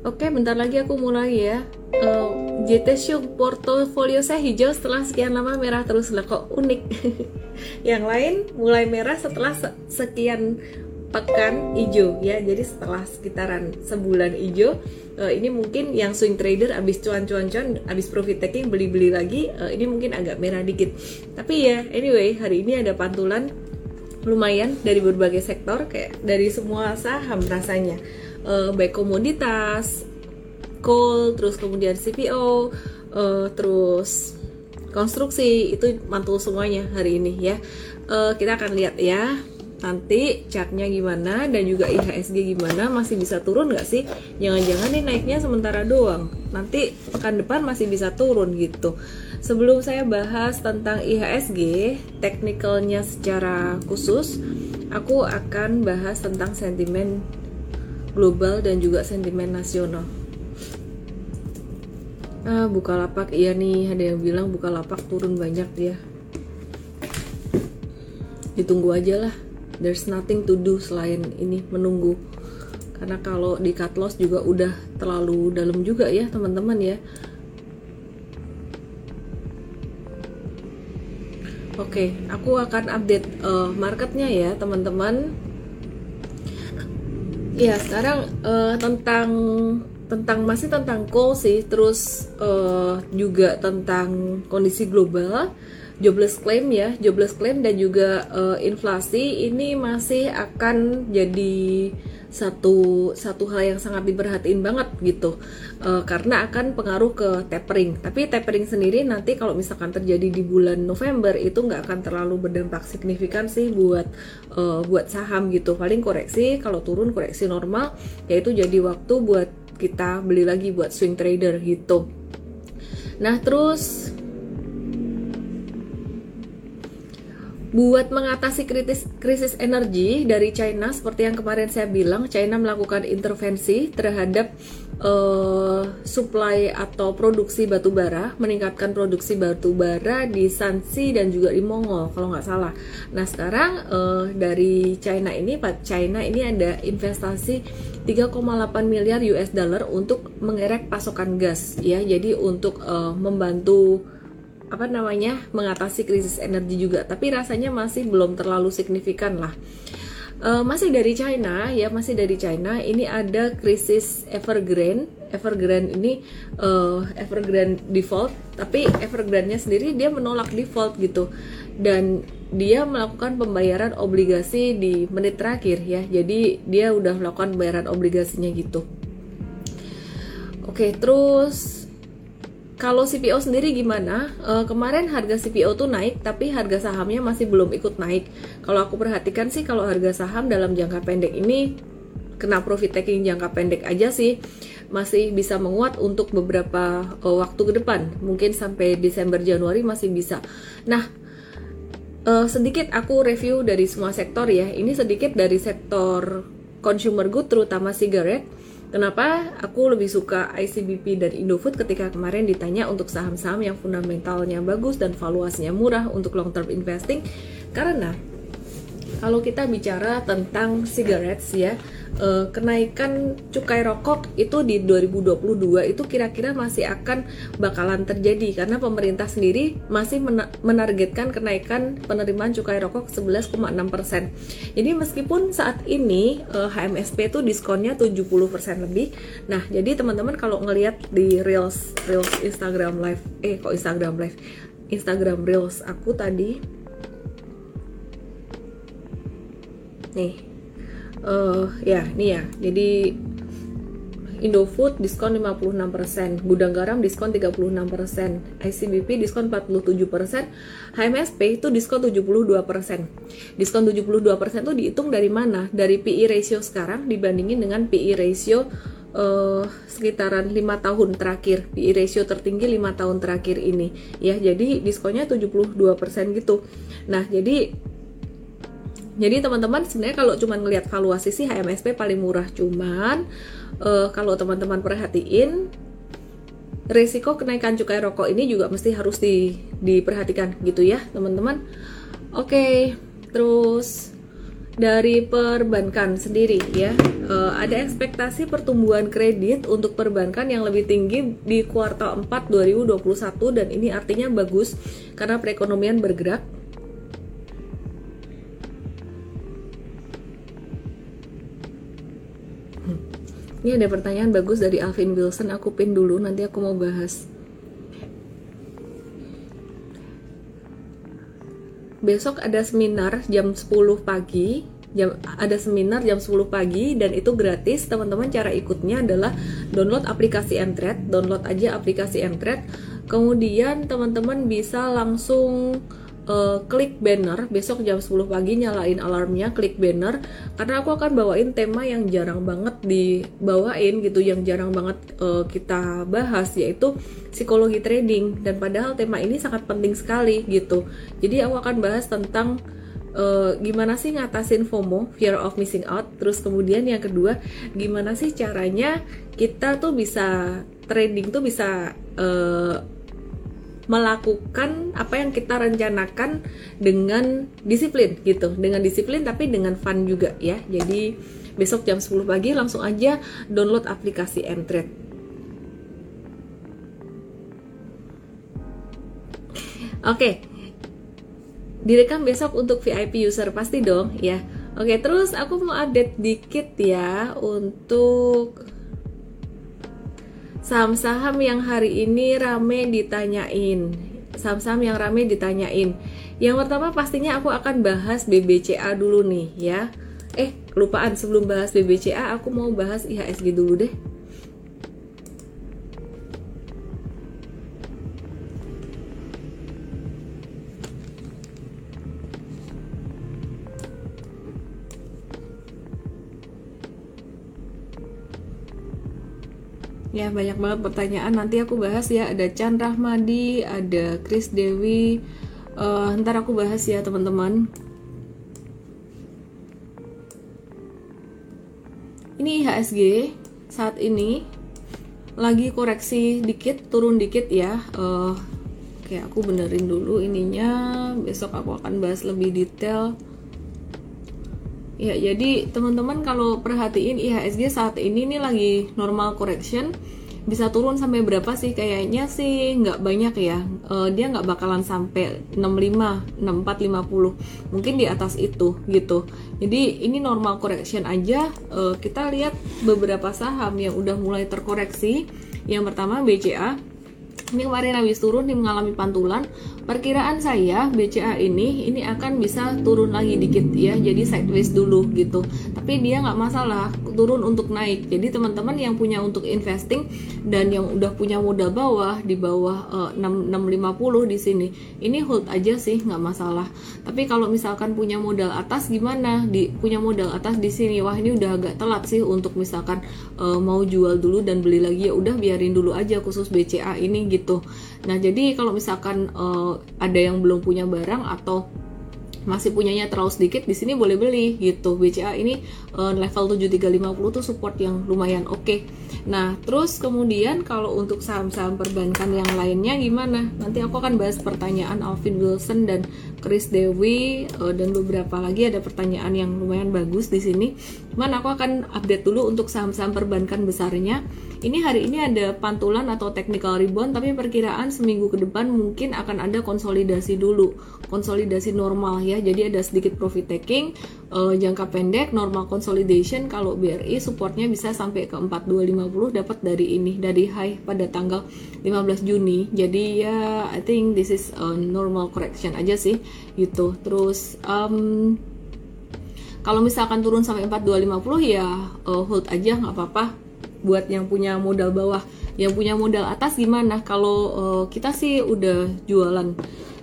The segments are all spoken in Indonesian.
Oke, bentar lagi aku mulai ya. Uh, JT Show portofolio saya hijau setelah sekian lama merah terus lah kok unik. yang lain mulai merah setelah sekian pekan hijau ya. Jadi setelah sekitaran sebulan hijau, uh, ini mungkin yang swing trader abis cuan-cuan-cuan, abis profit taking beli-beli lagi, uh, ini mungkin agak merah dikit. Tapi ya, anyway, hari ini ada pantulan lumayan dari berbagai sektor kayak dari semua saham rasanya uh, baik komoditas, coal, terus kemudian CPO, uh, eh, terus konstruksi itu mantul semuanya hari ini ya. Uh, kita akan lihat ya nanti chartnya gimana dan juga IHSG gimana masih bisa turun nggak sih? Jangan-jangan nih naiknya sementara doang. Nanti pekan depan masih bisa turun gitu. Sebelum saya bahas tentang IHSG teknikalnya secara khusus aku akan bahas tentang sentimen global dan juga sentimen nasional. Ah, buka lapak iya nih, ada yang bilang buka lapak turun banyak dia. Ditunggu aja lah. There's nothing to do selain ini menunggu. Karena kalau di cut loss juga udah terlalu dalam juga ya, teman-teman ya. Oke, okay, aku akan update uh, marketnya ya, teman-teman Iya sekarang uh, tentang tentang masih tentang coal sih, terus uh, juga tentang kondisi global, jobless claim ya, jobless claim dan juga uh, inflasi ini masih akan jadi satu satu hal yang sangat diperhatiin banget gitu. Uh, karena akan pengaruh ke tapering. Tapi tapering sendiri nanti kalau misalkan terjadi di bulan November itu nggak akan terlalu berdampak signifikan sih buat uh, buat saham gitu. Paling koreksi kalau turun koreksi normal yaitu jadi waktu buat kita beli lagi buat swing trader gitu. Nah terus Buat mengatasi kritis, krisis energi dari China, seperti yang kemarin saya bilang, China melakukan intervensi terhadap uh, supply atau produksi batu bara, meningkatkan produksi batu bara di Shanxi dan juga di Mongol, kalau nggak salah. Nah sekarang uh, dari China ini, China ini ada investasi 3,8 miliar US dollar untuk mengerek pasokan gas, ya. Jadi untuk uh, membantu apa namanya mengatasi krisis energi juga tapi rasanya masih belum terlalu signifikan lah. Uh, masih dari China ya masih dari China. Ini ada krisis Evergrande Evergrande ini uh, Evergrande default tapi Evergrande-nya sendiri dia menolak default gitu. Dan dia melakukan pembayaran obligasi di menit terakhir ya. Jadi dia udah melakukan pembayaran obligasinya gitu. Oke terus kalau CPO sendiri gimana? Uh, kemarin harga CPO tuh naik, tapi harga sahamnya masih belum ikut naik. Kalau aku perhatikan sih, kalau harga saham dalam jangka pendek ini kena profit taking jangka pendek aja sih masih bisa menguat untuk beberapa uh, waktu ke depan. Mungkin sampai Desember Januari masih bisa. Nah, uh, sedikit aku review dari semua sektor ya. Ini sedikit dari sektor consumer good terutama sigaret Kenapa aku lebih suka ICBP dan Indofood ketika kemarin ditanya untuk saham-saham yang fundamentalnya bagus dan valuasinya murah untuk long term investing? Karena kalau kita bicara tentang cigarettes ya, uh, kenaikan cukai rokok itu di 2022 itu kira-kira masih akan bakalan terjadi karena pemerintah sendiri masih menargetkan kenaikan penerimaan cukai rokok 11,6%. Jadi meskipun saat ini uh, eh, HMSP itu diskonnya 70% lebih. Nah, jadi teman-teman kalau ngelihat di Reels Reels Instagram Live eh kok Instagram Live Instagram Reels aku tadi nih uh, ya nih ya jadi Indofood diskon 56%, Gudang Garam diskon 36%, ICBP diskon 47%, HMSP itu diskon 72%. Diskon 72% itu dihitung dari mana? Dari PE ratio sekarang dibandingin dengan PE ratio uh, sekitaran 5 tahun terakhir. PE ratio tertinggi 5 tahun terakhir ini. Ya, jadi diskonnya 72% gitu. Nah, jadi jadi teman-teman sebenarnya kalau cuma ngelihat valuasi sih HMSP paling murah. Cuman uh, kalau teman-teman perhatiin resiko kenaikan cukai rokok ini juga mesti harus di, diperhatikan gitu ya teman-teman. Oke, terus dari perbankan sendiri ya. Uh, ada ekspektasi pertumbuhan kredit untuk perbankan yang lebih tinggi di kuartal 4 2021 dan ini artinya bagus karena perekonomian bergerak ini ada pertanyaan bagus dari Alvin Wilson aku pin dulu nanti aku mau bahas. Besok ada seminar jam 10 pagi jam ada seminar jam 10 pagi dan itu gratis. Teman-teman cara ikutnya adalah download aplikasi Mtrade download aja aplikasi Mtrade kemudian teman-teman bisa langsung uh, klik banner besok jam 10 pagi nyalain alarmnya klik banner karena aku akan bawain tema yang jarang banget dibawain gitu yang jarang banget uh, kita bahas yaitu psikologi trading. Dan padahal tema ini sangat penting sekali gitu. Jadi aku akan bahas tentang uh, gimana sih ngatasin FOMO fear of missing out terus kemudian yang kedua gimana sih caranya kita tuh bisa trading tuh bisa uh, melakukan apa yang kita rencanakan dengan disiplin gitu. Dengan disiplin tapi dengan fun juga ya. Jadi besok jam 10 pagi langsung aja download aplikasi Mtrade oke. Direkam besok untuk VIP user pasti dong ya. Oke terus aku mau update dikit ya untuk saham-saham yang hari ini rame ditanyain. Saham-saham yang rame ditanyain. Yang pertama pastinya aku akan bahas BBCA dulu nih ya. Eh kelupaan sebelum bahas BBCA aku mau bahas IHSG dulu deh Ya banyak banget pertanyaan nanti aku bahas ya ada Chan Rahmadi, ada Chris Dewi. Uh, ntar aku bahas ya teman-teman. Ini IHSG saat ini lagi koreksi dikit, turun dikit ya. Uh, Oke aku benerin dulu ininya. Besok aku akan bahas lebih detail. Ya, jadi teman-teman kalau perhatiin IHSG saat ini nih lagi normal correction bisa turun sampai berapa sih? Kayaknya sih nggak banyak ya. Uh, dia nggak bakalan sampai 65 64 50 mungkin di atas itu gitu. Jadi ini normal correction aja. Uh, kita lihat beberapa saham yang udah mulai terkoreksi. Yang pertama BCA ini kemarin habis turun nih mengalami pantulan. Perkiraan saya BCA ini ini akan bisa turun lagi dikit ya. Jadi sideways dulu gitu. Tapi dia nggak masalah turun untuk naik. Jadi teman-teman yang punya untuk investing dan yang udah punya modal bawah di bawah uh, 6, 650 di sini ini hold aja sih nggak masalah. Tapi kalau misalkan punya modal atas gimana? Di punya modal atas di sini wah ini udah agak telat sih untuk misalkan uh, mau jual dulu dan beli lagi ya udah biarin dulu aja khusus BCA ini gitu. Nah jadi kalau misalkan uh, ada yang belum punya barang atau masih punyanya terlalu sedikit di sini boleh beli gitu. BCA ini uh, level 7350 tuh support yang lumayan oke. Okay. nah terus kemudian kalau untuk saham-saham perbankan yang lainnya gimana? Nanti aku akan bahas pertanyaan Alvin Wilson dan Chris Dewi uh, dan beberapa lagi ada pertanyaan yang lumayan bagus di sini. Cuman aku akan update dulu untuk saham-saham perbankan besarnya. Ini hari ini ada pantulan atau technical rebound tapi perkiraan seminggu ke depan mungkin akan ada konsolidasi dulu konsolidasi normal ya jadi ada sedikit profit taking uh, jangka pendek normal consolidation. Kalau BRI supportnya bisa sampai ke 4250 dapat dari ini dari high pada tanggal 15 Juni. Jadi ya I think this is a normal correction aja sih gitu. Terus um, kalau misalkan turun sampai 4250 ya uh, hold aja nggak apa-apa. Buat yang punya modal bawah yang punya modal atas gimana? Kalau uh, kita sih udah jualan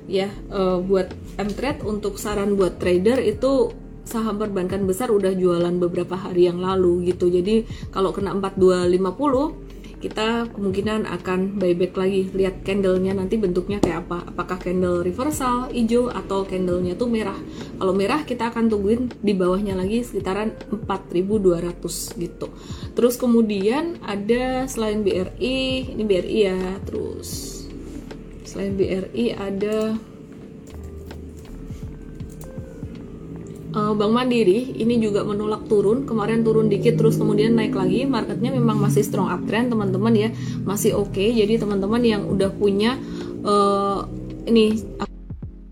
ya uh, buat Mtrade untuk saran buat trader itu saham perbankan besar udah jualan beberapa hari yang lalu gitu. Jadi kalau kena 4250 kita kemungkinan akan buyback lagi. Lihat candlenya nanti bentuknya kayak apa. Apakah candle reversal hijau atau candlenya tuh merah. Kalau merah kita akan tungguin di bawahnya lagi sekitaran 4200 gitu. Terus kemudian ada selain BRI ini BRI ya terus selain BRI ada uh, Bank Mandiri ini juga menolak turun. Kemarin turun dikit terus kemudian naik lagi. Marketnya memang masih strong uptrend teman-teman ya. Masih oke. Okay. jadi teman-teman yang udah punya uh, ini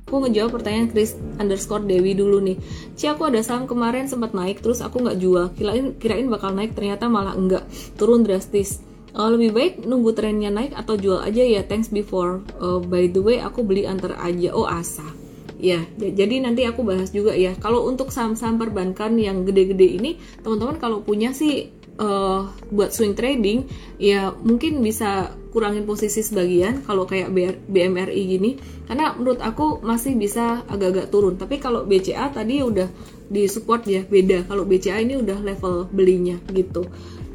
aku ngejawab pertanyaan Chris underscore Dewi dulu nih. Ci aku ada saham kemarin sempat naik terus aku nggak jual. Kirain kirain bakal naik ternyata malah enggak. Turun drastis uh, lebih baik nunggu trennya naik atau jual aja ya. Thanks before. Uh, by the way aku beli antar aja. Oh asa. Ya jadi nanti aku bahas juga ya. Kalau untuk saham-saham perbankan yang gede-gede ini teman-teman kalau punya sih uh, buat swing trading ya mungkin bisa kurangin posisi sebagian kalau kayak BMRI gini. Karena menurut aku masih bisa agak-agak turun. Tapi kalau BCA tadi udah di support ya beda. Kalau BCA ini udah level belinya gitu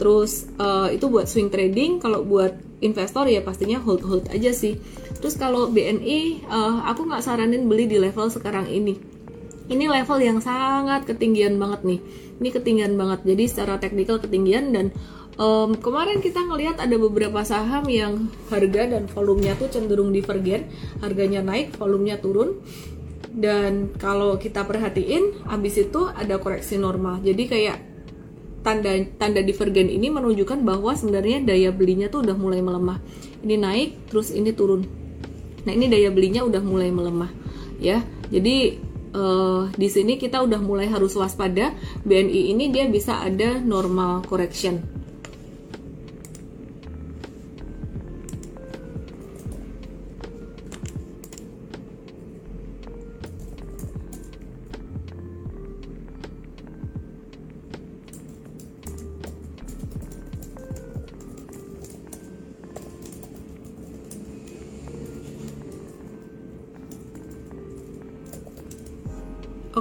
terus uh, itu buat swing trading kalau buat investor ya pastinya hold hold aja sih. Terus kalau BNI uh, eh, aku nggak saranin beli di level sekarang ini. Ini level yang sangat ketinggian banget nih. Ini ketinggian banget. Jadi secara teknikal ketinggian dan um, kemarin kita ngelihat ada beberapa saham yang harga dan volumenya tuh cenderung divergen. Harganya naik volumenya turun. Dan kalau kita perhatiin habis itu ada koreksi normal. Jadi kayak tanda tanda divergen ini menunjukkan bahwa sebenarnya daya belinya tuh udah mulai melemah. Ini naik terus ini turun. Nah ini daya belinya udah mulai melemah ya. Jadi uh, di sini kita udah mulai harus waspada. BNI ini dia bisa ada normal correction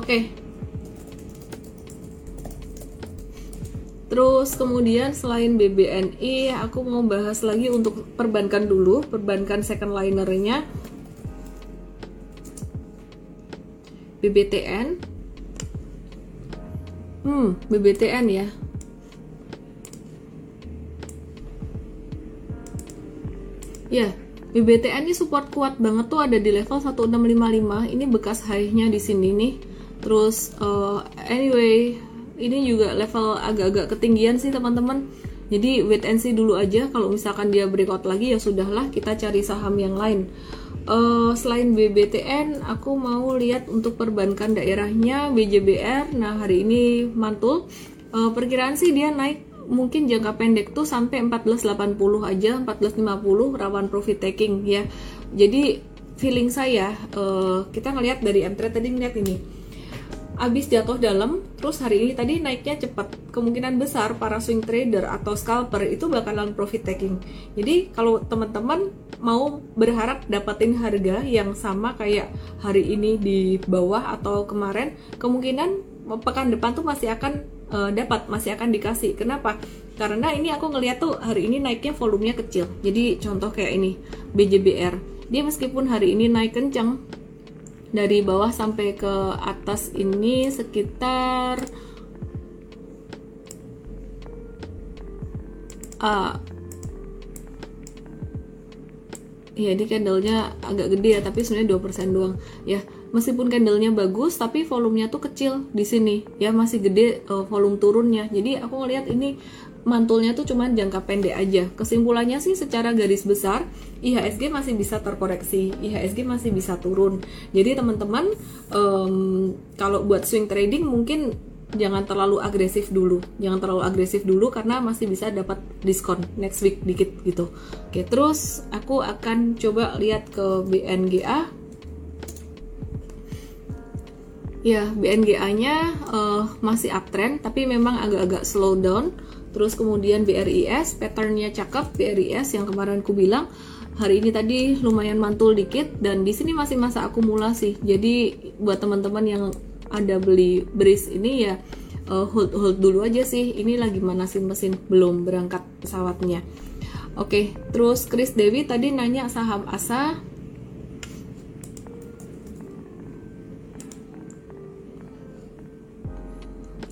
Oke. Terus kemudian selain BBNI, aku mau bahas lagi untuk perbankan dulu, perbankan second linernya. BBTN. Hmm, BBTN ya. Ya, BBTN ini support kuat banget tuh ada di level 1655. Ini bekas high-nya di sini nih terus uh, anyway ini juga level agak-agak ketinggian sih teman-teman. Jadi wait and see dulu aja. Kalau misalkan dia breakout lagi ya sudahlah kita cari saham yang lain. Uh, selain BBTN aku mau lihat untuk perbankan daerahnya BJBR nah hari ini mantul. Uh, perkiraan sih dia naik mungkin jangka pendek tuh sampai 1480 aja 1450 rawan profit taking ya. Jadi feeling saya uh, kita ngelihat dari m tadi ngeliat ini abis jatuh dalam terus hari ini tadi naiknya cepat kemungkinan besar para swing trader atau scalper itu bakalan profit taking. Jadi kalau teman-teman mau berharap dapetin harga yang sama kayak hari ini di bawah atau kemarin kemungkinan pekan depan tuh masih akan uh, dapat masih akan dikasih. Kenapa? Karena ini aku ngeliat tuh hari ini naiknya volumenya kecil. Jadi contoh kayak ini BJBR dia meskipun hari ini naik kencang dari bawah sampai ke atas ini sekitar uh, ya ini candlenya agak gede ya tapi sebenarnya 2% doang. Ya meskipun candlenya bagus tapi volumenya tuh kecil di sini. Ya masih gede uh, volume turunnya. Jadi aku ngelihat ini mantulnya tuh cuma jangka pendek aja. Kesimpulannya sih secara garis besar IHSG masih bisa terkoreksi, IHSG masih bisa turun. Jadi teman-teman um, kalau buat swing trading mungkin jangan terlalu agresif dulu, jangan terlalu agresif dulu karena masih bisa dapat diskon next week dikit gitu. Oke, terus aku akan coba lihat ke BNGA. Ya, BNGA-nya uh, eh, masih uptrend tapi memang agak-agak slow down Terus kemudian BRIS, patternnya cakep BRIS yang kemarin ku bilang hari ini tadi lumayan mantul dikit dan di sini masih masa akumulasi. Jadi buat teman-teman yang ada beli BRIS ini ya uh, hold hold dulu aja sih. Ini lagi manasin mesin belum berangkat pesawatnya. Oke, terus Chris Dewi tadi nanya saham ASA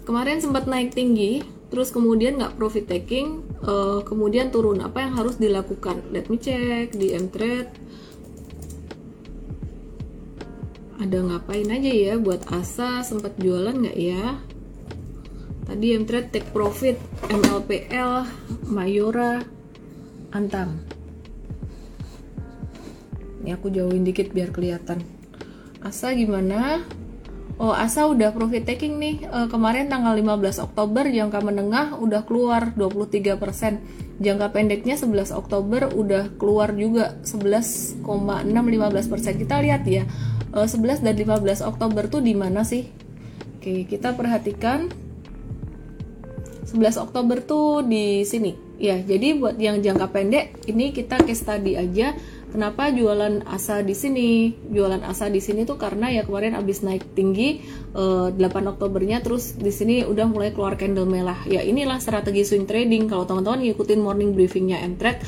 kemarin sempat naik tinggi terus kemudian nggak profit taking uh, kemudian turun. Apa yang harus dilakukan? Let me check di mtrade ada ngapain aja ya? Buat asa sempat jualan nggak ya? Tadi yang trade take profit. MLPL Mayora Antam. Ini aku jauhin dikit biar kelihatan. Asa gimana Oh asa udah profit taking nih. E, kemarin tanggal 15 Oktober jangka menengah udah keluar 23% jangka pendeknya 11 Oktober udah keluar juga 11,6 15% kita lihat ya e, eh, 11 dan 15 Oktober tuh di mana sih? Oke kita perhatikan. 11 Oktober tuh di sini. Ya jadi buat yang jangka pendek ini kita case study aja Kenapa jualan asa di sini? Jualan asa di sini tuh karena ya kemarin abis naik tinggi eh, 8 Oktobernya terus di sini udah mulai keluar candle merah. Ya inilah strategi swing trading. Kalau teman-teman ngikutin morning briefingnya Mtrade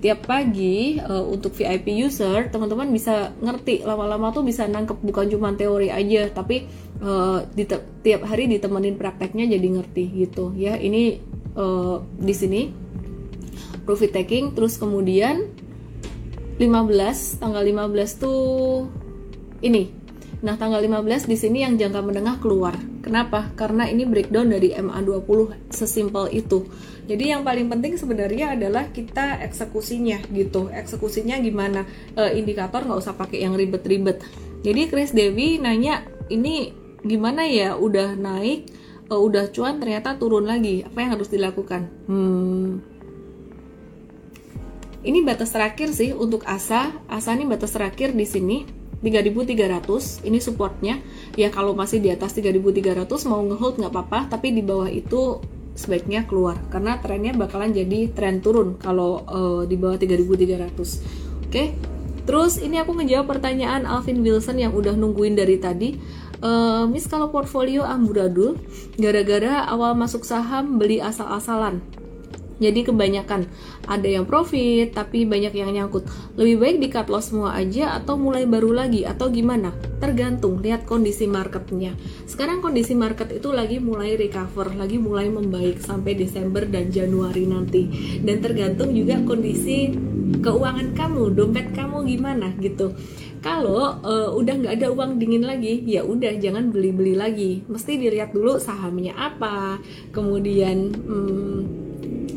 tiap pagi uh, untuk VIP user teman-teman bisa ngerti lama-lama tuh bisa nangkep bukan cuma teori aja tapi uh, di tiap hari ditemenin prakteknya jadi ngerti gitu ya ini uh, di sini profit taking terus kemudian 15 tanggal 15 tuh ini Nah, tanggal 15 di sini yang jangka menengah keluar. Kenapa? Karena ini breakdown dari MA20 sesimpel itu. Jadi yang paling penting sebenarnya adalah kita eksekusinya gitu. Eksekusinya gimana? E, indikator nggak usah pakai yang ribet-ribet. Jadi Chris Devi nanya, ini gimana ya? Udah naik, e, udah cuan ternyata turun lagi. Apa yang harus dilakukan? Hmm, ini batas terakhir sih untuk ASA. ASA ini batas terakhir di sini 3300 ini supportnya. Ya kalau masih di atas 3300 mau ngehold nggak apa-apa tapi di bawah itu sebaiknya keluar karena trennya bakalan jadi tren turun kalau uh, di bawah 3300 oke? Okay? terus ini aku ngejawab pertanyaan Alvin Wilson yang udah nungguin dari tadi. Uh, Miss kalau portfolio amburadul gara-gara awal masuk saham beli asal-asalan jadi kebanyakan ada yang profit tapi banyak yang nyangkut. Lebih baik di cut loss semua aja atau mulai baru lagi atau gimana? Tergantung lihat kondisi marketnya. Sekarang kondisi market itu lagi mulai recover, lagi mulai membaik sampai Desember dan Januari nanti. Dan tergantung juga kondisi keuangan kamu, dompet kamu gimana gitu kalau uh, udah nggak ada uang dingin lagi ya udah jangan beli beli lagi mesti dilihat dulu sahamnya apa kemudian hmm,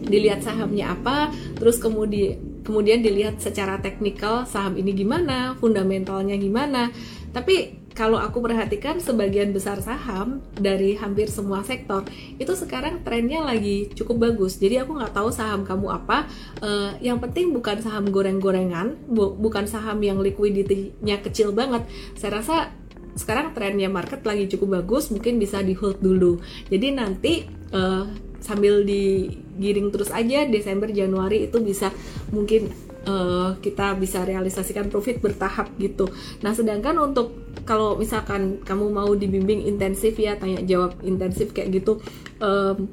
dilihat sahamnya apa terus kemudian kemudian dilihat secara teknikal saham ini gimana fundamentalnya gimana. Tapi kalau aku perhatikan sebagian besar saham dari hampir semua sektor itu sekarang trennya lagi cukup bagus. Jadi aku nggak tahu saham kamu apa. Uh, yang penting bukan saham goreng-gorengan bu bukan saham yang liquidity-nya kecil banget. Saya rasa sekarang trennya market lagi cukup bagus mungkin bisa di hold dulu. Jadi nanti uh, sambil digiring terus aja Desember Januari itu bisa mungkin uh, kita bisa realisasikan profit bertahap gitu. Nah, sedangkan untuk kalau misalkan kamu mau dibimbing intensif ya tanya jawab intensif kayak gitu um,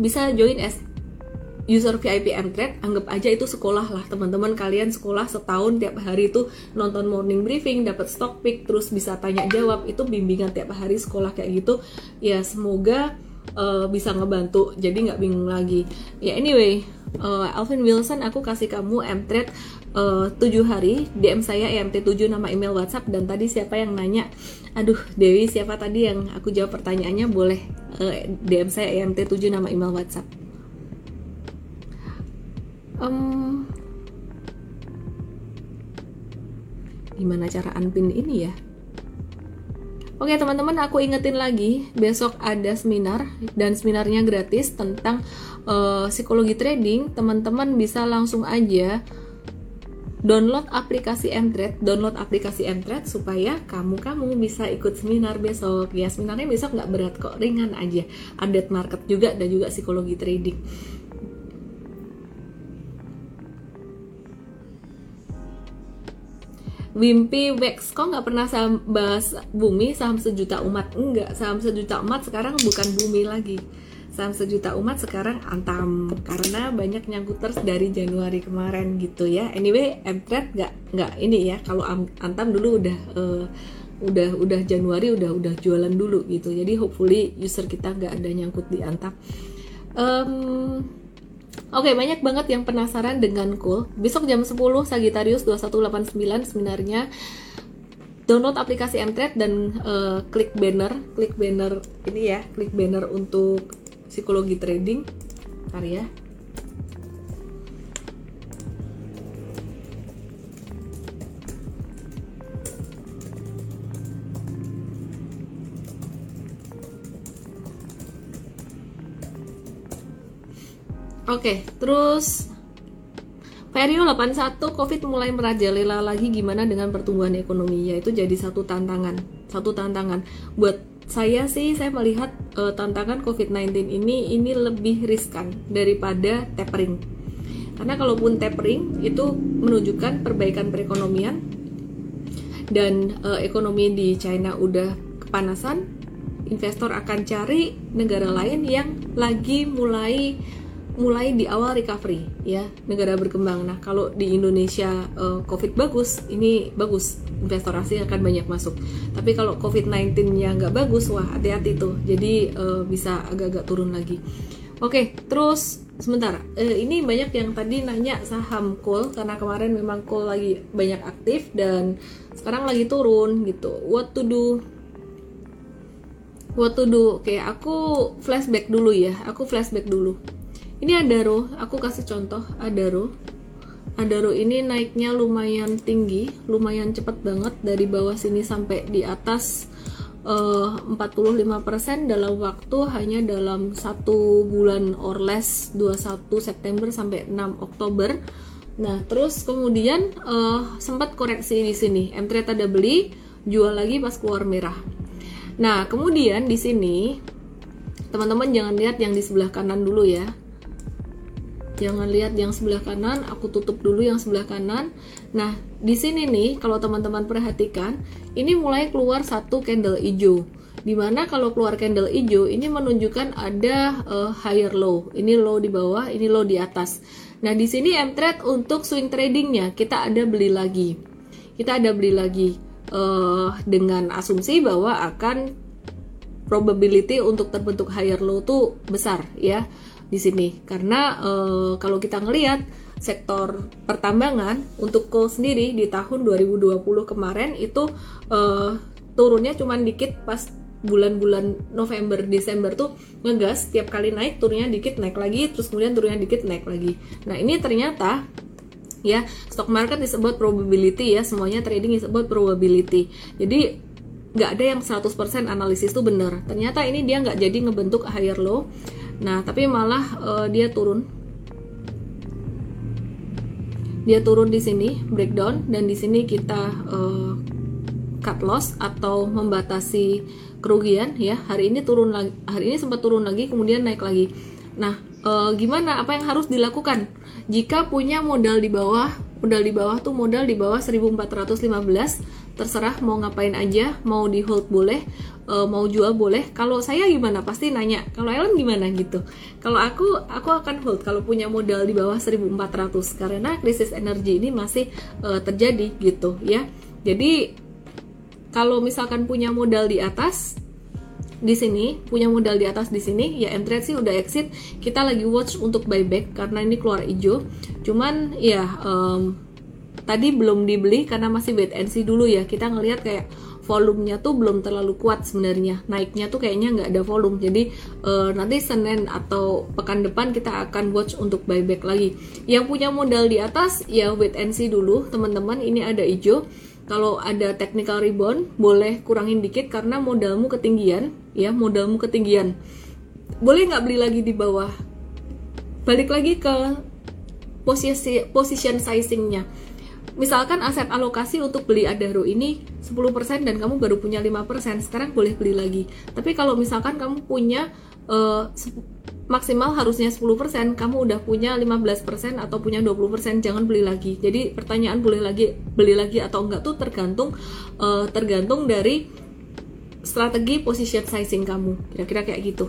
bisa join as user VIP Mtrade anggap aja itu sekolah lah teman-teman kalian sekolah setahun tiap hari itu nonton morning briefing dapat stock pick terus bisa tanya jawab itu bimbingan tiap hari sekolah kayak gitu ya semoga uh, bisa ngebantu jadi nggak bingung lagi. Ya anyway uh, Alvin Wilson aku kasih kamu Mtrade uh, 7 hari. DM saya EMT7 nama email WhatsApp dan tadi siapa yang nanya? Aduh Dewi siapa tadi yang aku jawab pertanyaannya? Boleh uh, DM saya EMT7 nama email WhatsApp. Um, gimana cara unpin ini ya Oke teman-teman, aku ingetin lagi besok ada seminar dan seminarnya gratis tentang uh, psikologi trading. Teman-teman bisa langsung aja download aplikasi Mtrade, download aplikasi Mtrade supaya kamu-kamu bisa ikut seminar besok. Ya seminarnya besok nggak berat kok, ringan aja. Update market juga dan juga psikologi trading. Wimpi Wex kok nggak pernah saham bahas bumi saham sejuta umat. Enggak saham sejuta umat sekarang bukan bumi lagi. Saham sejuta umat sekarang antam karena banyak nyangkuters dari Januari kemarin gitu ya. Anyway Mtrade nggak nggak ini ya kalau antam dulu udah uh, udah udah Januari udah udah jualan dulu gitu. Jadi hopefully user kita nggak ada nyangkut di antam. Um, Oke, banyak banget yang penasaran dengan cool. Besok jam 10 Sagittarius 2189 sebenarnya download aplikasi Mtrade dan uh, klik banner, klik banner ini ya, klik banner untuk psikologi trading. Ntar ya. Oke, terus Perio 81 Covid mulai merajalela lagi gimana dengan pertumbuhan ekonomi ya itu jadi satu tantangan, satu tantangan buat saya sih saya melihat uh, tantangan COVID-19 ini ini lebih riskan daripada tapering. Karena kalaupun tapering itu menunjukkan perbaikan perekonomian dan uh, ekonomi di China udah kepanasan, investor akan cari negara lain yang lagi mulai mulai di awal recovery ya negara berkembang. Nah kalau di Indonesia uh, COVID bagus, ini bagus investor asing akan banyak masuk. Tapi kalau COVID-19-nya nggak bagus, wah hati-hati tuh. Jadi uh, bisa agak-agak turun lagi. Oke, terus sebentar. Uh, ini banyak yang tadi nanya saham coal karena kemarin memang coal lagi banyak aktif dan sekarang lagi turun gitu. What to do? What to do? Oke, aku flashback dulu ya. Aku flashback dulu ini Adaro aku kasih contoh Adaro Adaro ini naiknya lumayan tinggi lumayan cepat banget dari bawah sini sampai di atas uh, eh, 45% dalam waktu hanya dalam satu bulan or less 21 September sampai 6 Oktober. Nah terus kemudian uh, sempat koreksi di sini M3 ada beli jual lagi pas keluar merah. Nah kemudian di sini teman-teman jangan lihat yang di sebelah kanan dulu ya jangan lihat yang sebelah kanan aku tutup dulu yang sebelah kanan. Nah di sini nih kalau teman-teman perhatikan ini mulai keluar satu candle hijau. Di mana kalau keluar candle hijau ini menunjukkan ada uh, higher low. Ini low di bawah ini low di atas. Nah di sini M trade untuk swing tradingnya. Kita ada beli lagi. Kita ada beli lagi uh, dengan asumsi bahwa akan probability untuk terbentuk higher low tuh besar ya di sini. Karena e, kalau kita ngelihat sektor pertambangan untuk coal sendiri di tahun 2020 kemarin itu e, turunnya cuma dikit pas bulan-bulan November Desember tuh ngegas tiap kali naik turunnya dikit naik lagi terus kemudian turunnya dikit naik lagi. Nah ini ternyata ya stock market is about probability ya semuanya trading is about probability. Jadi nggak ada yang 100% analisis tuh bener ternyata ini dia nggak jadi ngebentuk higher low Nah, tapi malah uh, dia turun. Dia turun di sini breakdown dan di sini kita uh, cut loss atau membatasi kerugian ya. Hari ini turun lagi, hari ini sempat turun lagi kemudian naik lagi. Nah, uh, gimana apa yang harus dilakukan jika punya modal di bawah modal di bawah tuh modal di bawah 1415 terserah mau ngapain aja mau di hold boleh uh, mau jual boleh. Kalau saya gimana? Pasti nanya kalau Ellen gimana? gitu. Kalau aku aku akan hold. Kalau punya modal di bawah 1400 karena krisis energi ini masih uh, terjadi gitu ya. Jadi kalau misalkan punya modal di atas di sini punya modal di atas di sini ya entry sih udah exit. Kita lagi watch untuk buyback karena ini keluar hijau. Cuman ya um, tadi belum dibeli karena masih wait and see dulu ya. Kita ngelihat kayak volumenya tuh belum terlalu kuat sebenarnya. Naiknya tuh kayaknya nggak ada volume. Jadi uh, nanti Senin atau pekan depan kita akan watch untuk buyback lagi. Yang punya modal di atas ya wait and see dulu. Teman-teman ini ada hijau. Kalau ada technical rebound boleh kurangin dikit karena modalmu ketinggian. Ya modalmu ketinggian. Boleh nggak beli lagi di bawah? Balik lagi ke posisi position sizingnya misalkan aset alokasi untuk beli Adaro ini 10% dan kamu baru punya 5% sekarang boleh beli lagi tapi kalau misalkan kamu punya uh, maksimal harusnya 10%, kamu udah punya 15% atau punya 20%, jangan beli lagi. Jadi pertanyaan boleh lagi beli lagi atau enggak tuh tergantung uh, tergantung dari strategi position sizing kamu. Kira-kira kayak gitu.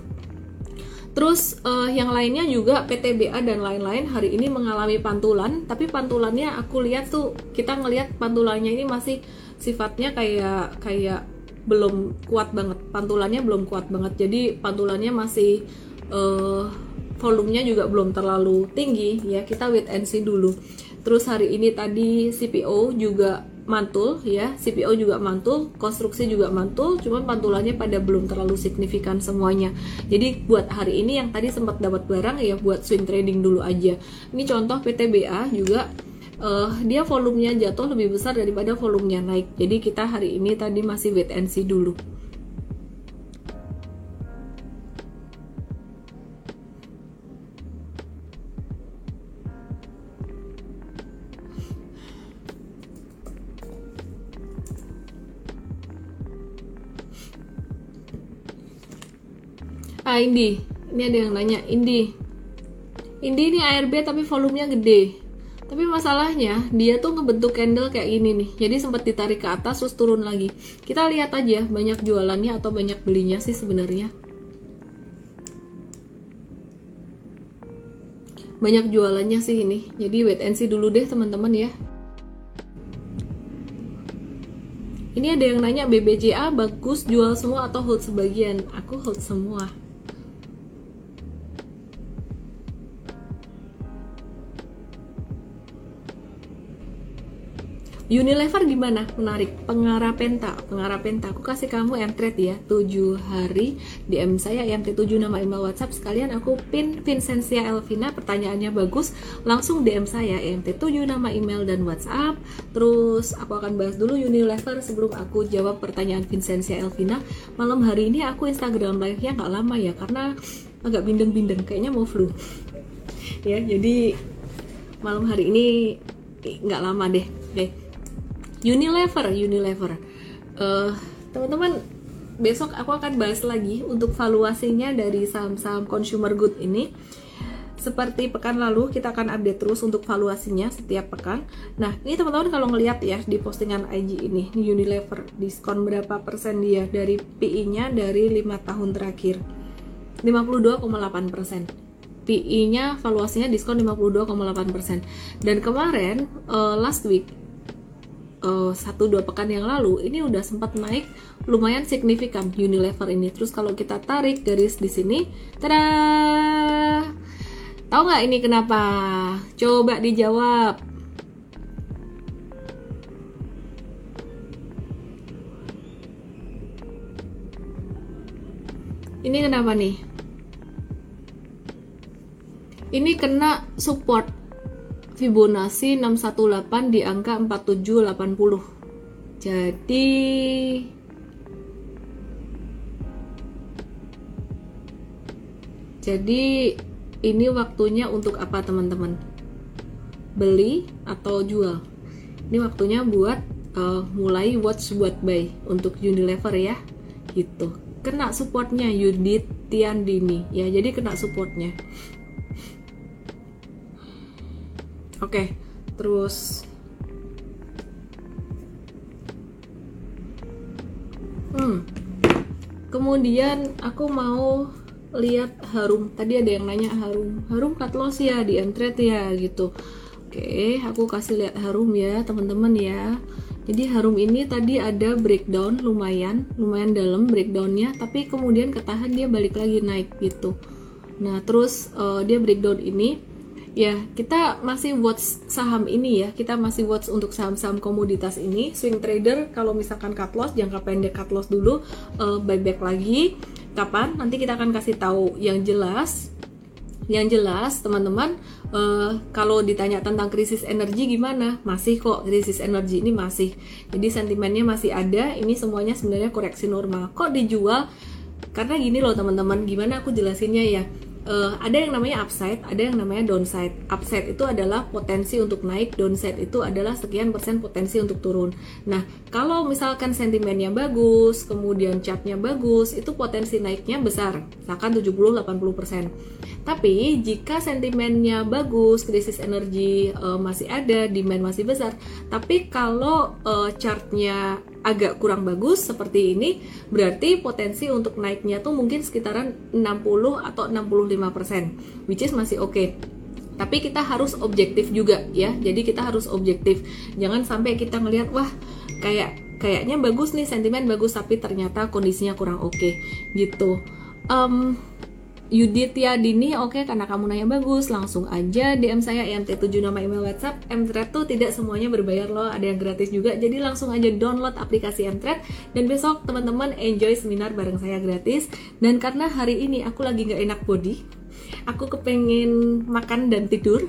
Terus uh, yang lainnya juga PTBA dan lain-lain hari ini mengalami pantulan, tapi pantulannya aku lihat tuh kita ngelihat pantulannya ini masih sifatnya kayak kayak belum kuat banget. Pantulannya belum kuat banget. Jadi pantulannya masih uh, volumenya juga belum terlalu tinggi ya kita wait and see dulu terus hari ini tadi CPO juga mantul ya, CPO juga mantul, konstruksi juga mantul, cuman pantulannya pada belum terlalu signifikan semuanya. Jadi buat hari ini yang tadi sempat dapat barang ya buat swing trading dulu aja. Ini contoh PTBA juga uh, dia volumenya jatuh lebih besar daripada volumenya naik. Jadi kita hari ini tadi masih wait and see dulu. Ah Indi. Ini ada yang nanya Indi. Indi ini ARB tapi volumenya gede. Tapi masalahnya dia tuh ngebentuk candle kayak gini nih. Jadi sempat ditarik ke atas terus turun lagi. Kita lihat aja banyak jualannya atau banyak belinya sih sebenarnya. Banyak jualannya sih ini. Jadi wait and see dulu deh teman-teman ya. Ini ada yang nanya BBJA bagus jual semua atau hold sebagian? Aku hold semua Unilever gimana? Menarik. Pengarah penta, pengarah penta. Aku kasih kamu M-Trade ya, 7 hari DM saya MT7 nama email WhatsApp sekalian aku pin Vincentia Elvina pertanyaannya bagus langsung DM saya MT7 nama email dan WhatsApp. Terus aku akan bahas dulu Unilever sebelum aku jawab pertanyaan Vincentia Elvina. Malam hari ini aku Instagram live-nya nggak lama ya karena agak bindeng-bindeng kayaknya mau flu. ya, jadi malam hari ini nggak lama deh. Deh Unilever Unilever uh, teman-teman besok aku akan bahas lagi untuk valuasinya dari saham-saham consumer good ini seperti pekan lalu kita akan update terus untuk valuasinya setiap pekan. Nah, ini teman-teman kalau ngelihat ya di postingan IG ini, Unilever diskon berapa persen dia dari PI-nya dari 5 tahun terakhir. 52,8 persen. PI-nya valuasinya diskon 52,8 persen. Dan kemarin uh, last week Eh, satu dua pekan yang lalu ini udah sempat naik lumayan signifikan Unilever ini. Terus kalau kita tarik garis di sini, tada, tahu nggak ini kenapa? Coba dijawab. Ini kenapa nih? Ini kena support Fibonacci 618 di angka 4780 jadi jadi ini waktunya untuk apa teman-teman? Beli atau jual? Ini waktunya buat uh, mulai watch buat buy untuk Unilever ya gitu. Kena supportnya Yudit Tiandini ya. Jadi kena supportnya Oke, terus Hmm. Kemudian aku mau lihat harum. Tadi ada yang nanya harum. Harum cut loss ya di entret ya gitu. Oke, aku kasih lihat harum ya, teman-teman ya. Jadi harum ini tadi ada breakdown lumayan, lumayan dalam breakdownnya, tapi kemudian ketahan dia balik lagi naik gitu. Nah, terus uh, dia breakdown ini Ya, kita masih watch saham ini ya. Kita masih watch untuk saham-saham komoditas ini. Swing trader kalau misalkan cut loss jangka pendek cut loss dulu, uh, buyback lagi. Kapan? Nanti kita akan kasih tahu yang jelas. Yang jelas, teman-teman, uh, kalau ditanya tentang krisis energi gimana? Masih kok krisis energi ini masih. Jadi sentimennya masih ada. Ini semuanya sebenarnya koreksi normal. Kok dijual? Karena gini loh teman-teman, gimana aku jelasinnya ya? Uh, ada yang namanya upside, ada yang namanya downside. Upside itu adalah potensi untuk naik, downside itu adalah sekian persen potensi untuk turun. Nah, kalau misalkan sentimennya bagus, kemudian chartnya bagus, itu potensi naiknya besar, misalkan 70-80 persen. Tapi jika sentimennya bagus, krisis energi uh, masih ada, demand masih besar, tapi kalau uh, chartnya agak kurang bagus seperti ini, berarti potensi untuk naiknya tuh mungkin sekitaran 60 atau 65%, which is masih oke. Okay. Tapi kita harus objektif juga ya. Jadi kita harus objektif. Jangan sampai kita ngelihat wah kayak kayaknya bagus nih sentimen bagus tapi ternyata kondisinya kurang oke okay, gitu. Um, Yuditya Dini, oke okay, karena kamu nanya bagus, langsung aja DM saya EMT7 nama email WhatsApp. Mthread tuh tidak semuanya berbayar loh, ada yang gratis juga. Jadi langsung aja download aplikasi Mthread dan besok teman-teman enjoy seminar bareng saya gratis. Dan karena hari ini aku lagi nggak enak body, aku kepengen makan dan tidur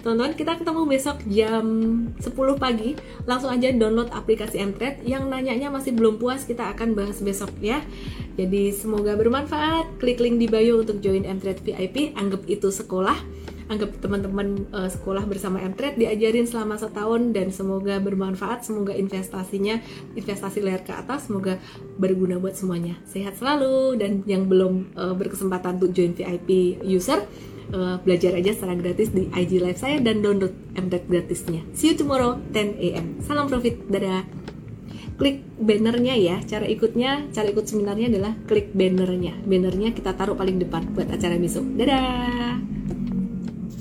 Teman-teman, kita ketemu besok jam 10 pagi. Langsung aja download aplikasi Mtrade. Yang nanyanya masih belum puas, kita akan bahas besok ya. Jadi semoga bermanfaat. Klik link di bio untuk join Mtrade VIP. Anggap itu sekolah. Anggap teman-teman uh, sekolah bersama Mtrade diajarin selama setahun dan semoga bermanfaat. Semoga investasinya investasi layar ke atas. Semoga berguna buat semuanya. Sehat selalu dan yang belum uh, berkesempatan untuk join VIP user uh, belajar aja secara gratis di IG Live saya dan download MDEC gratisnya. See you tomorrow 10 a.m. Salam profit, dadah. Klik bannernya ya. Cara ikutnya, cara ikut seminarnya adalah klik bannernya. Bannernya kita taruh paling depan buat acara besok. Dadah.